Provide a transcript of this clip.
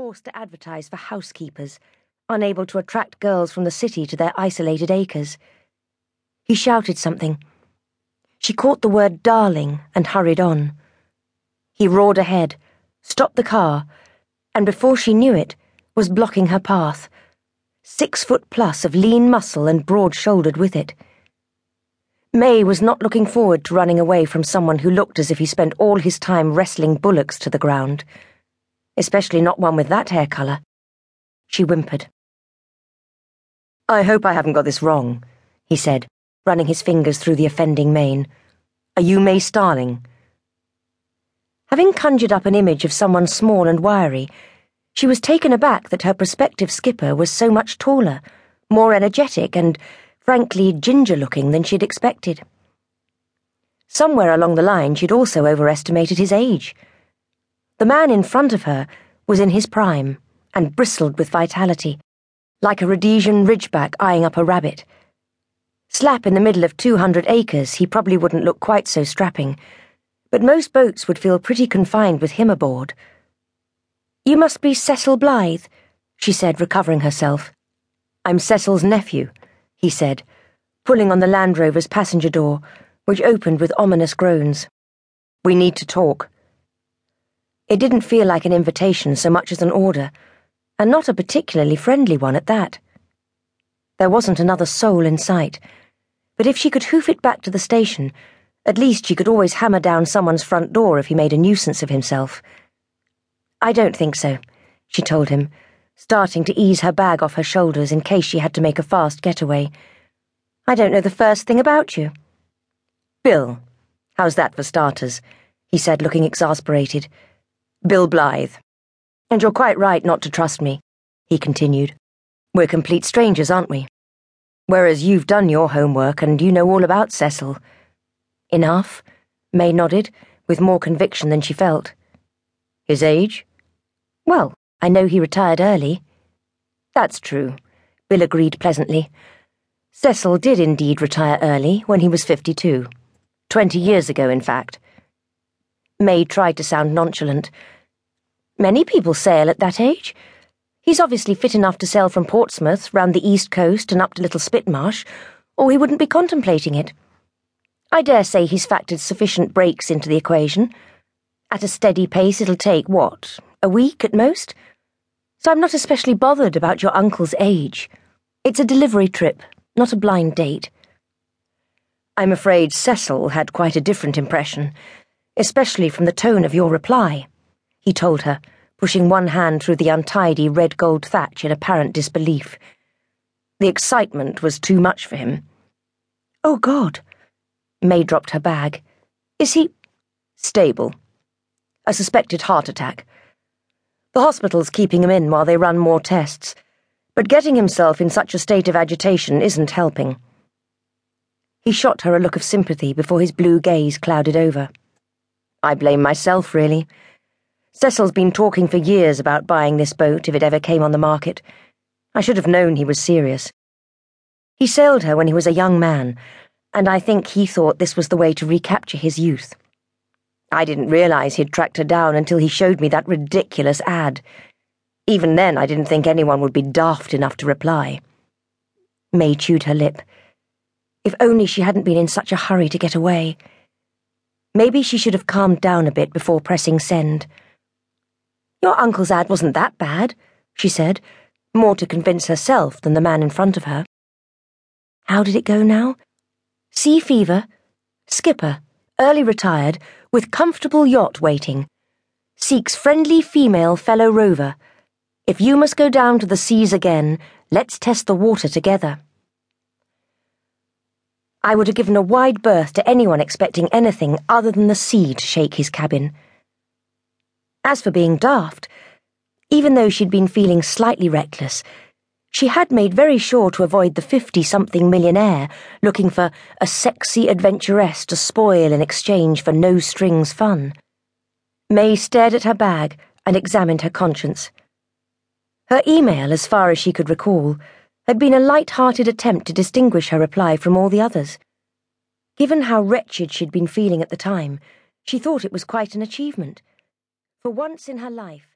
forced to advertise for housekeepers, unable to attract girls from the city to their isolated acres. He shouted something. She caught the word darling and hurried on. He roared ahead, stopped the car, and before she knew it, was blocking her path. Six foot plus of lean muscle and broad shouldered with it. May was not looking forward to running away from someone who looked as if he spent all his time wrestling bullocks to the ground especially not one with that hair colour. She whimpered. I hope I haven't got this wrong, he said, running his fingers through the offending mane. Are you May Starling? Having conjured up an image of someone small and wiry, she was taken aback that her prospective skipper was so much taller, more energetic, and, frankly, ginger looking than she'd expected. Somewhere along the line, she'd also overestimated his age. The man in front of her was in his prime and bristled with vitality, like a Rhodesian ridgeback eyeing up a rabbit. Slap in the middle of 200 acres, he probably wouldn't look quite so strapping, but most boats would feel pretty confined with him aboard. You must be Cecil Blythe, she said, recovering herself. I'm Cecil's nephew, he said, pulling on the Land Rover's passenger door, which opened with ominous groans. We need to talk. It didn't feel like an invitation so much as an order, and not a particularly friendly one at that. There wasn't another soul in sight, but if she could hoof it back to the station, at least she could always hammer down someone's front door if he made a nuisance of himself. I don't think so, she told him, starting to ease her bag off her shoulders in case she had to make a fast getaway. I don't know the first thing about you. Bill. How's that for starters? he said, looking exasperated. Bill Blythe. And you're quite right not to trust me, he continued. We're complete strangers, aren't we? Whereas you've done your homework and you know all about Cecil. Enough, May nodded, with more conviction than she felt. His age? Well, I know he retired early. That's true, Bill agreed pleasantly. Cecil did indeed retire early when he was 52. Twenty years ago, in fact. May tried to sound nonchalant. Many people sail at that age. He's obviously fit enough to sail from Portsmouth round the east coast and up to Little Spitmarsh, or he wouldn't be contemplating it. I dare say he's factored sufficient breaks into the equation. At a steady pace, it'll take, what, a week at most? So I'm not especially bothered about your uncle's age. It's a delivery trip, not a blind date. I'm afraid Cecil had quite a different impression especially from the tone of your reply, he told her, pushing one hand through the untidy red gold thatch in apparent disbelief. The excitement was too much for him. Oh, God. May dropped her bag. Is he stable? A suspected heart attack. The hospital's keeping him in while they run more tests, but getting himself in such a state of agitation isn't helping. He shot her a look of sympathy before his blue gaze clouded over. I blame myself, really. Cecil's been talking for years about buying this boat if it ever came on the market. I should have known he was serious. He sailed her when he was a young man, and I think he thought this was the way to recapture his youth. I didn't realize he'd tracked her down until he showed me that ridiculous ad. Even then, I didn't think anyone would be daft enough to reply. May chewed her lip. If only she hadn't been in such a hurry to get away. Maybe she should have calmed down a bit before pressing send. Your uncle's ad wasn't that bad, she said, more to convince herself than the man in front of her. How did it go now? Sea fever, skipper, early retired, with comfortable yacht waiting. Seeks friendly female fellow rover. If you must go down to the seas again, let's test the water together. I would have given a wide berth to anyone expecting anything other than the sea to shake his cabin. As for being daft, even though she'd been feeling slightly reckless, she had made very sure to avoid the fifty something millionaire looking for a sexy adventuress to spoil in exchange for no strings fun. May stared at her bag and examined her conscience. Her email, as far as she could recall, had been a light-hearted attempt to distinguish her reply from all the others. Given how wretched she'd been feeling at the time, she thought it was quite an achievement. For once in her life,